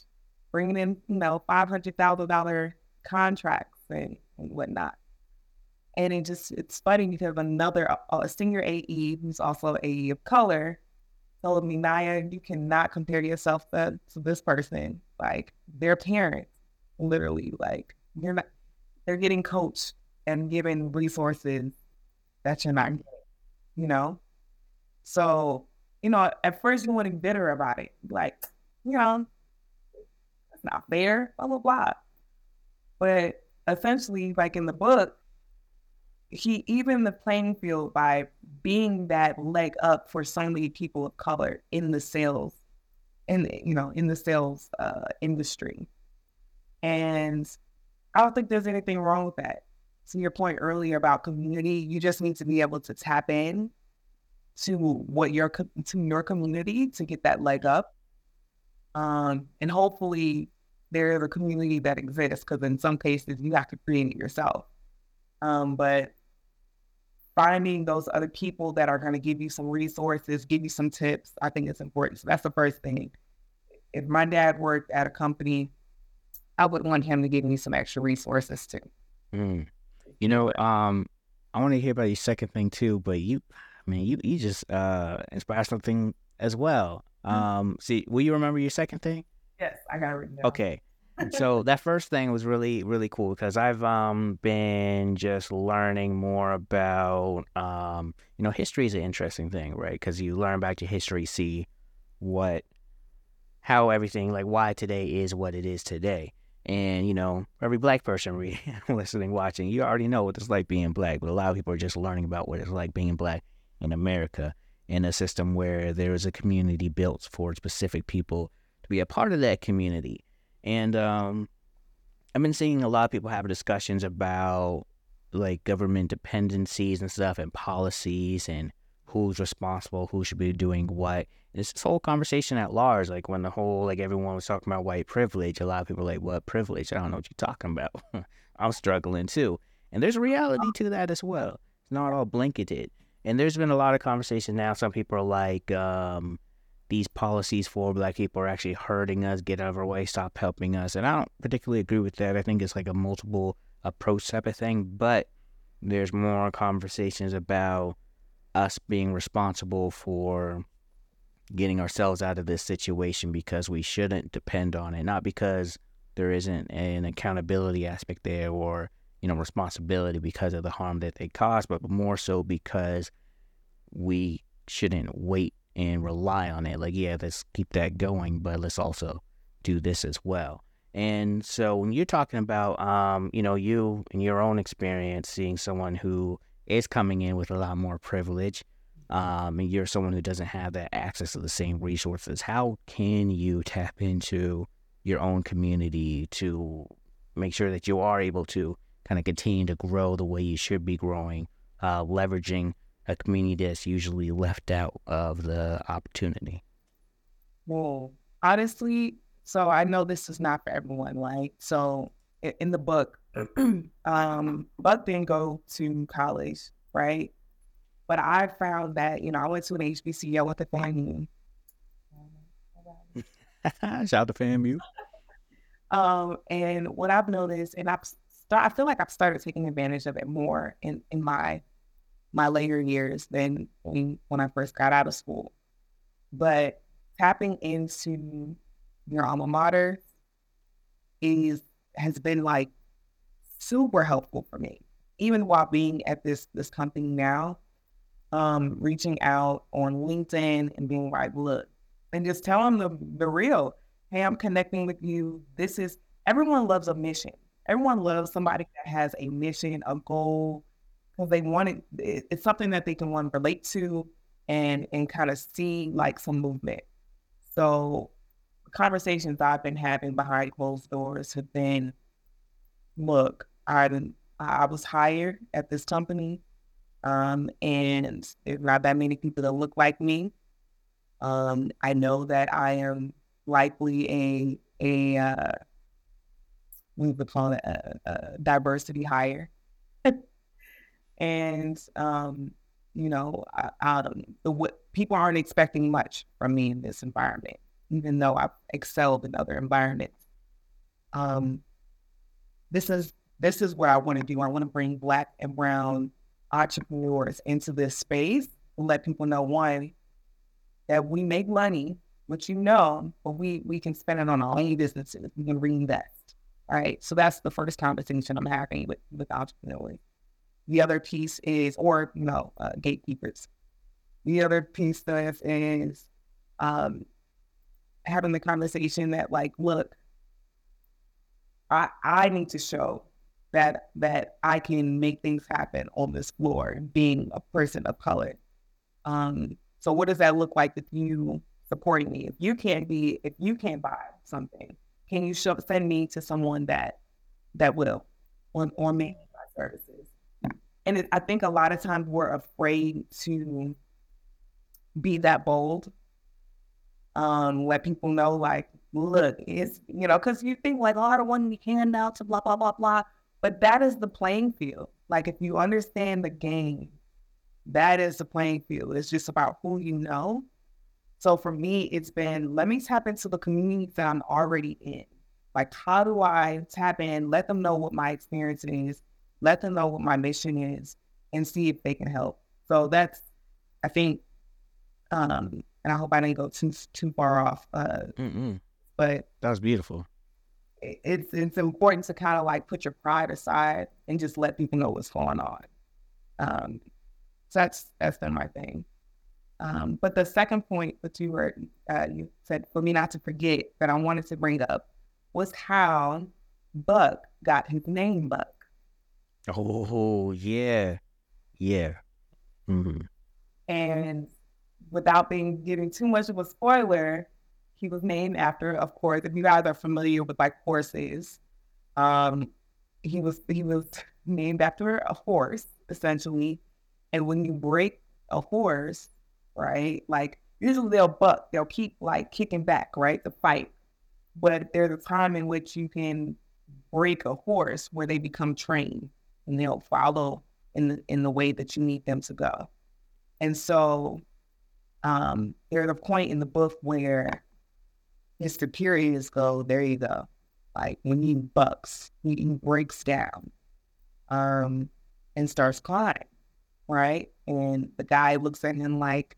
bringing in, you know, $500,000 contracts and, whatnot. And it just, it's funny because another, a senior AE who's also AE of color told me, Naya, you cannot compare yourself to, to this person. Like their parents, literally, like you're not, they're getting coached and given resources that you're not getting, you know? So, you know, at first you want to be bitter about it. Like, you know, it's not fair, blah, blah, blah. But essentially, like in the book, he even the playing field by being that leg up for so many people of color in the sales in you know in the sales uh, industry. And i don't think there's anything wrong with that. To your point earlier about community you just need to be able to tap in to what your to your community to get that leg up. Um and hopefully there's a community that exists because in some cases you have to create it yourself um but finding those other people that are going to give you some resources, give you some tips, I think it's important. So that's the first thing. If my dad worked at a company, I would want him to give me some extra resources too. Mm. You know, um, I want to hear about your second thing too, but you, I mean, you you just uh inspired something as well. Um, see, will you remember your second thing? Yes, I got it written down. Okay. so that first thing was really really cool because I've um been just learning more about um you know history is an interesting thing right because you learn back to history see what how everything like why today is what it is today and you know every black person re- listening watching you already know what it's like being black but a lot of people are just learning about what it's like being black in America in a system where there is a community built for specific people to be a part of that community and um, I've been seeing a lot of people have discussions about like government dependencies and stuff and policies and who's responsible, who should be doing what. It's this whole conversation at large, like when the whole like everyone was talking about white privilege, a lot of people like, What privilege? I don't know what you're talking about. I'm struggling too. And there's a reality to that as well. It's not all blanketed. And there's been a lot of conversation now. Some people are like, um, these policies for black people are actually hurting us, get out of our way, stop helping us. And I don't particularly agree with that. I think it's like a multiple approach type of thing. But there's more conversations about us being responsible for getting ourselves out of this situation because we shouldn't depend on it, not because there isn't an accountability aspect there or you know responsibility because of the harm that they cause, but more so because we shouldn't wait and rely on it. Like, yeah, let's keep that going, but let's also do this as well. And so when you're talking about, um, you know, you in your own experience seeing someone who is coming in with a lot more privilege, um, and you're someone who doesn't have that access to the same resources, how can you tap into your own community to make sure that you are able to kind of continue to grow the way you should be growing, uh, leveraging a community that's usually left out of the opportunity? Well, honestly, so I know this is not for everyone, right? So in the book, um, Buck didn't go to college, right? But I found that, you know, I went to an HBCU with a family. Shout out to FAMU. Um, and what I've noticed, and I've start, I feel like I've started taking advantage of it more in, in my my later years than when, I first got out of school. But tapping into your alma mater is has been like super helpful for me, even while being at this this company now um, reaching out on LinkedIn and being like, look, and just tell them the, the real. Hey, I'm connecting with you. This is everyone loves a mission. Everyone loves somebody that has a mission, a goal, because they want it. It's something that they can want to relate to and and kind of see like some movement. So conversations I've been having behind closed doors have been, look, I I was hired at this company um, and there's not that many people that look like me. Um, I know that I am likely a a uh, we would call it a, a diversity hire, and um, you know, I, I, what people aren't expecting much from me in this environment, even though I've excelled in other environments. Um, this is this is what I want to do. I want to bring Black and Brown entrepreneurs into this space and let people know one that we make money, which you know, but we we can spend it on our own businesses. We can reinvest. All right. So that's the first conversation I'm having with with entrepreneurs. The other piece is, or you know, uh, gatekeepers. The other piece is, is um, having the conversation that like, look, I I need to show that that I can make things happen on this floor, being a person of color. Um, so what does that look like with you supporting me? If you can't be, if you can't buy something, can you show, send me to someone that that will, or or manage my services? And it, I think a lot of times we're afraid to be that bold. Um, let people know, like, look, it's you know, because you think like, oh, I don't want any handouts, blah blah blah blah. But that is the playing field. Like if you understand the game, that is the playing field. It's just about who you know. So for me, it's been let me tap into the community that I'm already in. Like, how do I tap in, let them know what my experience is, let them know what my mission is, and see if they can help. So that's, I think, um, and I hope I didn't go too too far off. Uh, Mm-mm. but that was beautiful it's it's important to kind of like put your pride aside and just let people know what's going on. Um, so that's that's been my thing. Um, but the second point that you were uh, you said for me not to forget that I wanted to bring up was how Buck got his name Buck. Oh yeah, yeah. Mm-hmm. And without being giving too much of a spoiler, he was named after, of course, if you guys are familiar with like horses, um, he was he was named after a horse essentially. And when you break a horse, right, like usually they'll buck, they'll keep like kicking back, right, to fight. But there's a time in which you can break a horse where they become trained, and they'll follow in the in the way that you need them to go. And so um, there's a point in the book where Mr. Periods go, there you go. Like when he bucks, he, he breaks down um, and starts crying, right? And the guy looks at him like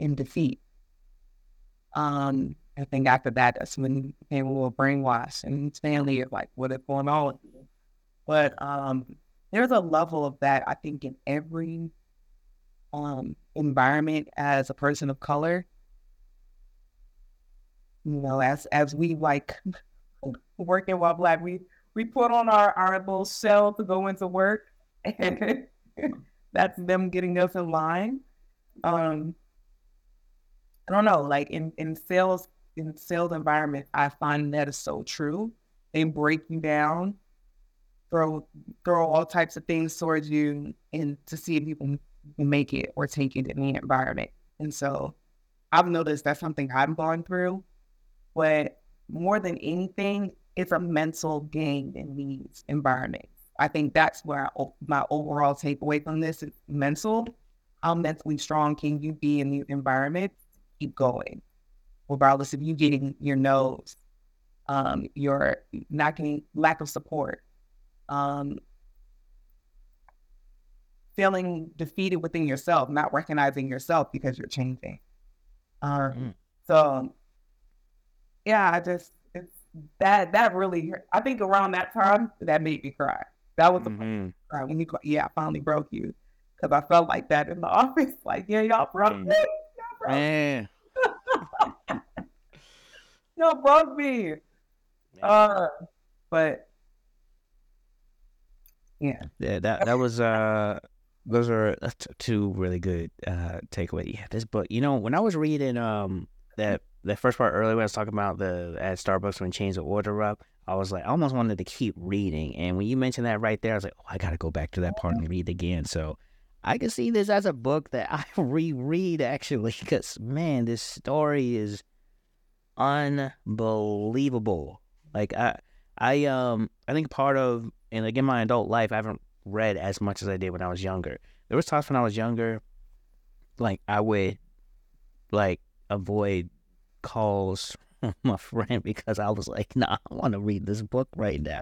in defeat. Um, I think after that, that's when a little brainwashed, and his family is like, "What is going on?" But um, there's a level of that I think in every um environment as a person of color. You know, as as we like working while black, we we put on our our little shell to go into work, and that's them getting us in line. Um, I don't know, like in in sales in sales environment, I find that is so true. They break you down throw throw all types of things towards you and to see if can make it or take it in the environment. And so I've noticed that's something I've gone through. But more than anything, it's a mental game in these environments. I think that's where I, my overall takeaway from this is mental. How mentally strong can you be in the environment? Keep going, regardless of you getting your nose, um, your not getting lack of support, um, feeling defeated within yourself, not recognizing yourself because you're changing. Um, mm. So, yeah, I just it's that that really I think around that time that made me cry. That was mm-hmm. the cry when you yeah I finally broke you because I felt like that in the office. Like yeah, y'all broke mm. me. Y'all broke Man. me. y'all broke me. Uh, but yeah. Yeah, that that was uh those are two really good uh takeaway. Yeah, this book. You know, when I was reading um that that first part earlier when I was talking about the at Starbucks when change the order up, I was like I almost wanted to keep reading. And when you mentioned that right there, I was like, oh, I gotta go back to that part and read again. So I can see this as a book that I reread actually, because man, this story is unbelievable. Like I, I um, I think part of and like in my adult life, I haven't read as much as I did when I was younger. There was times when I was younger, like I would like avoid calls from my friend because I was like, nah, I want to read this book right now.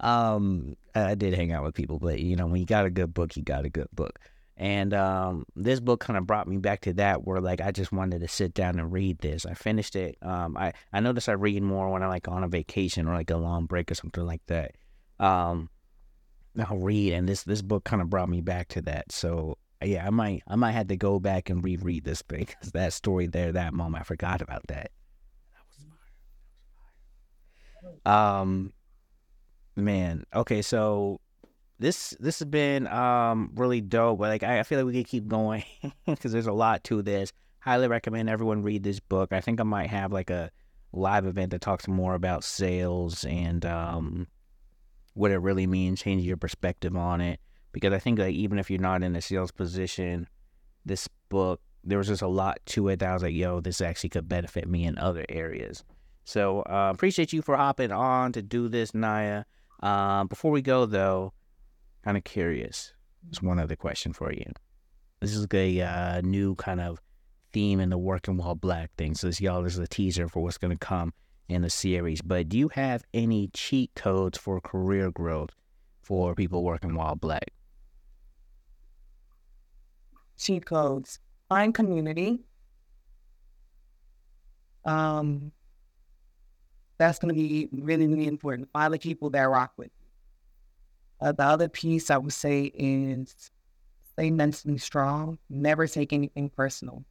Um, I did hang out with people, but you know, when you got a good book, you got a good book. And um, this book kind of brought me back to that, where like I just wanted to sit down and read this. I finished it. Um, I I noticed I read more when I'm like on a vacation or like a long break or something like that um, I'll read, and this this book kind of brought me back to that. So yeah, I might I might have to go back and reread this book because that story there, that moment, I forgot about that. Um, man. Okay, so this this has been um really dope. But like I, I feel like we could keep going because there's a lot to this. Highly recommend everyone read this book. I think I might have like a live event that talks more about sales and um what it really means, change your perspective on it. Because I think like even if you're not in a sales position, this book there was just a lot to it that I was like, yo, this actually could benefit me in other areas. So uh, appreciate you for hopping on to do this, Naya. Uh, before we go though, kind of curious. Just one other question for you. This is a uh, new kind of theme in the working while black thing. So this y'all this is a teaser for what's gonna come in the series. But do you have any cheat codes for career growth for people working while black? Cheat codes. Find community. Um, that's going to be really, really important. Find the people that rock with. Uh, the other piece I would say is stay mentally strong. Never take anything personal,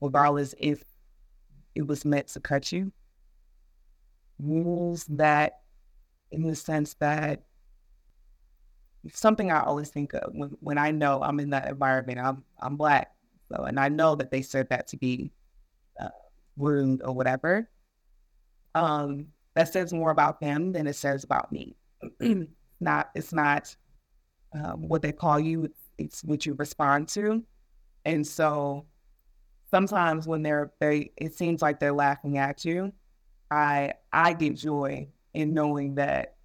regardless if it was meant to cut you rules that, in the sense that something I always think of when, when I know I'm in that environment. I'm I'm black, so and I know that they said that to be uh, rude or whatever. Um, that says more about them than it says about me. not it's not um, what they call you; it's, it's what you respond to. And so, sometimes when they're they, it seems like they're laughing at you. I I get joy in knowing that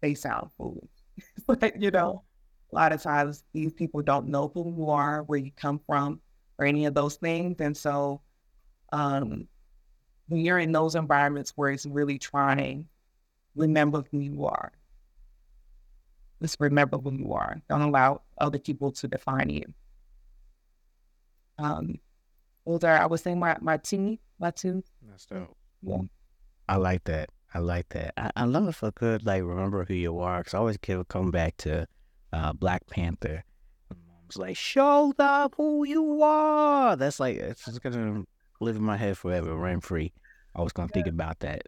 they sound foolish. but you know, a lot of times these people don't know who you are, where you come from, or any of those things. And so um, when you're in those environments where it's really trying, remember who you are. Just remember who you are. Don't allow other people to define you. Um, are, I would say, my, my two, my two. That's dope. Yeah. I like that. I like that. I, I love if I could like remember who you are because I always keep come back to uh, Black Panther. It's like show them who you are. That's like it's just gonna live in my head forever, rent free. I was gonna think about that.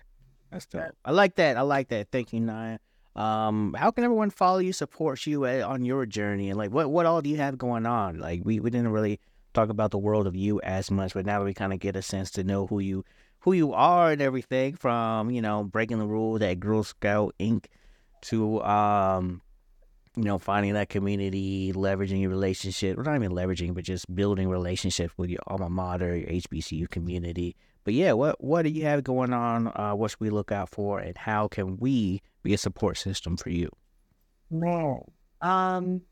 That's dope. I like that. I like that. Thank you, Naya. Um, how can everyone follow you, support you at, on your journey, and like what what all do you have going on? Like we we didn't really talk about the world of you as much, but now that we kind of get a sense to know who you who you are and everything from you know breaking the rules at Girl Scout Inc. to um you know finding that community, leveraging your relationship, or not even leveraging, but just building relationships with your alma mater, your HBCU community. But yeah, what what do you have going on? Uh, what should we look out for, and how can we be a support system for you? Man, um,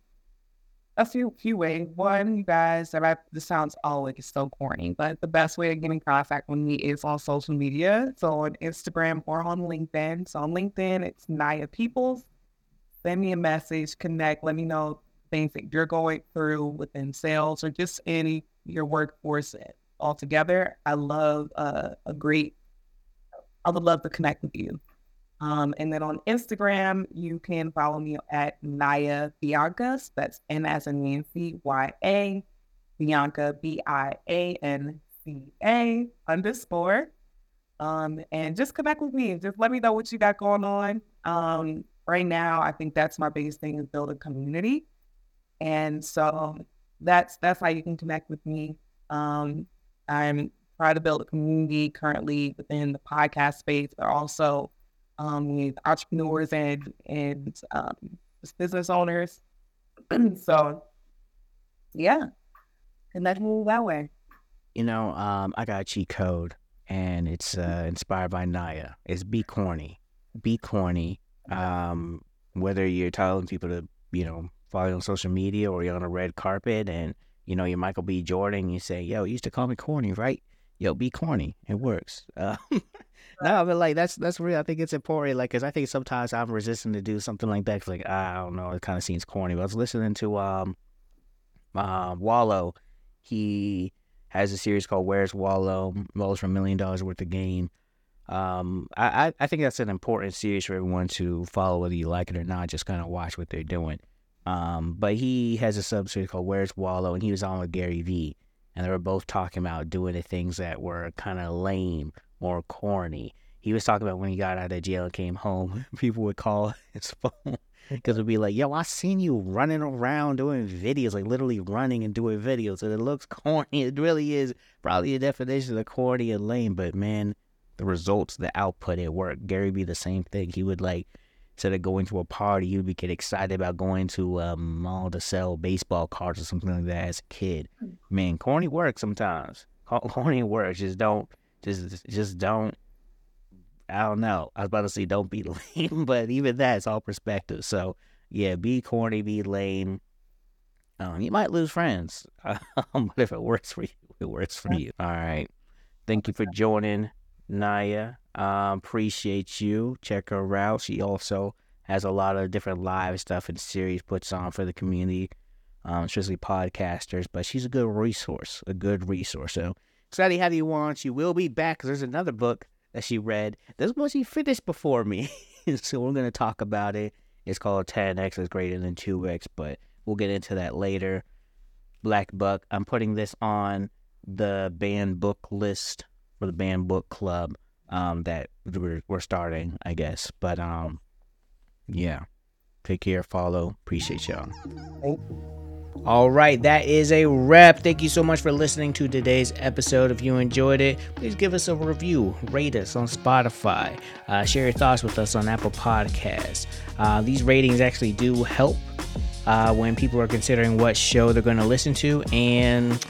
a few few ways. One, you guys, I, this sounds always so corny, but the best way to get in contact with me is on social media. So on Instagram or on LinkedIn. So on LinkedIn, it's Naya Peoples. Send me a message, connect, let me know things that you're going through within sales or just any your workforce altogether. I love uh, a great, I would love to connect with you. Um, and then on Instagram, you can follow me at Naya Biancas. That's N as in Nancy, Y A, Bianca, B I A N C A underscore. Um, and just connect with me. Just let me know what you got going on. Um, right now, I think that's my biggest thing is build a community. And so that's that's how you can connect with me. Um, I'm trying to build a community currently within the podcast space, but also um, with entrepreneurs and and um, business owners. so, yeah, and let's move that way. You know, um, I got a cheat code, and it's uh, inspired by Naya. It's be corny, be corny. Um, whether you're telling people to, you know, follow on social media or you're on a red carpet and you know you're Michael B. Jordan, you say, "Yo, you used to call me corny, right?" Yo, be corny. It works. Uh, no, but like that's that's real. I think it's important, like, cause I think sometimes I'm resistant to do something like that. Cause like I don't know, it kind of seems corny. But I was listening to um, uh, Wallo. He has a series called "Where's Wallo?" Wallo's from Million Dollaz Worth of Game. Um, I I think that's an important series for everyone to follow, whether you like it or not. Just kind of watch what they're doing. Um, but he has a sub series called "Where's Wallo?" and he was on with Gary Vee, and they were both talking about doing the things that were kind of lame more corny. He was talking about when he got out of jail and came home, people would call his phone because it'd be like, "Yo, I seen you running around doing videos, like literally running and doing videos, and it looks corny. It really is probably a definition of corny and lame, but man, the results, the output, it worked. Gary Vee the same thing. He would like instead of going to a party, you would be get excited about going to a mall to sell baseball cards or something like that as a kid. Hmm. Man, corny works sometimes. Corny works. Just don't just just don't I don't know. I was about to say don't be lame, but even that's all perspective. So yeah, be corny, be lame. Um, you might lose friends, um, but if it works for you, it works for you. All right. Thank you for joining, Naya. Um, appreciate you. Check her out. She also has a lot of different live stuff and series puts on for the community, um, especially podcasters. But she's a good resource, a good resource. So excited to have you on. She will be back because there's another book that she read. This one she finished before me. so we're going to talk about it. It's called 10x is greater than 2x, but we'll get into that later. Black Buck. I'm putting this on the banned book list for the banned book club um, that we're, we're starting, I guess. But um, yeah. Take care, follow. Appreciate y'all. All right, that is a wrap. Thank you so much for listening to today's episode. If you enjoyed it, please give us a review, rate us on Spotify, uh, share your thoughts with us on Apple Podcasts. Uh, these ratings actually do help uh, when people are considering what show they're going to listen to. And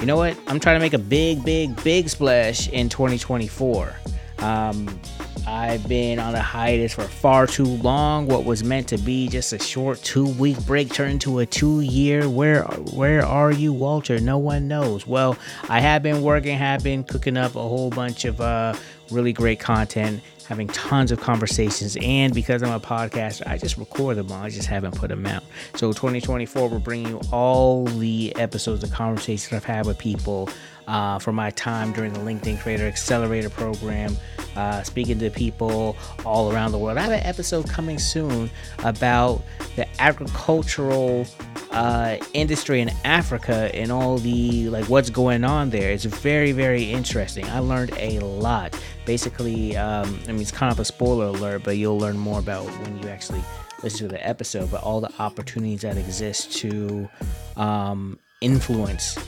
you know what? I'm trying to make a big, big, big splash in 2024. Um, I've been on a hiatus for far too long. What was meant to be just a short two-week break turned into a two-year. Where where are you, Walter? No one knows. Well, I have been working, have been cooking up a whole bunch of uh, really great content, having tons of conversations, and because I'm a podcaster, I just record them all. I just haven't put them out. So 2024, we're bringing you all the episodes of conversations I've had with people uh, from my time during the LinkedIn Creator Accelerator program, uh, speaking to people all around the world. I have an episode coming soon about the agricultural uh, industry in Africa and all the like what's going on there. It's very very interesting. I learned a lot. Basically, um, I mean it's kind of a spoiler alert, but you'll learn more about when you actually listen to the episode. But all the opportunities that exist to um, influence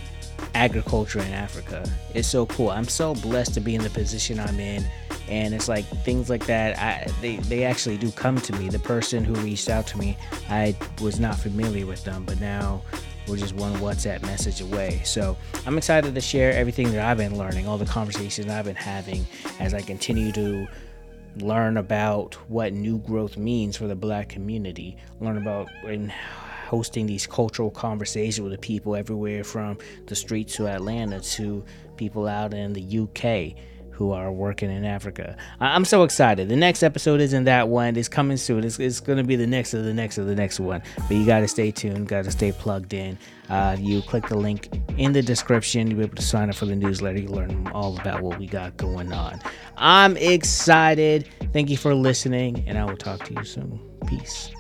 agriculture in Africa. It's so cool. I'm so blessed to be in the position I'm in. And it's like things like that, I, they, they actually do come to me. The person who reached out to me, I was not familiar with them, but now we're just one WhatsApp message away. So I'm excited to share everything that I've been learning, all the conversations I've been having as I continue to learn about what new growth means for the black community, learn about and hosting these cultural conversations with the people everywhere from the streets to Atlanta to people out in the UK who are working in Africa. I'm so excited. The next episode isn't that one. It's coming soon. It's, it's going to be the next of the next of the next one. But you got to stay tuned. Got to stay plugged in. Uh, you click the link in the description. You'll be able to sign up for the newsletter. You learn all about what we got going on. I'm excited. Thank you for listening, and I will talk to you soon. Peace.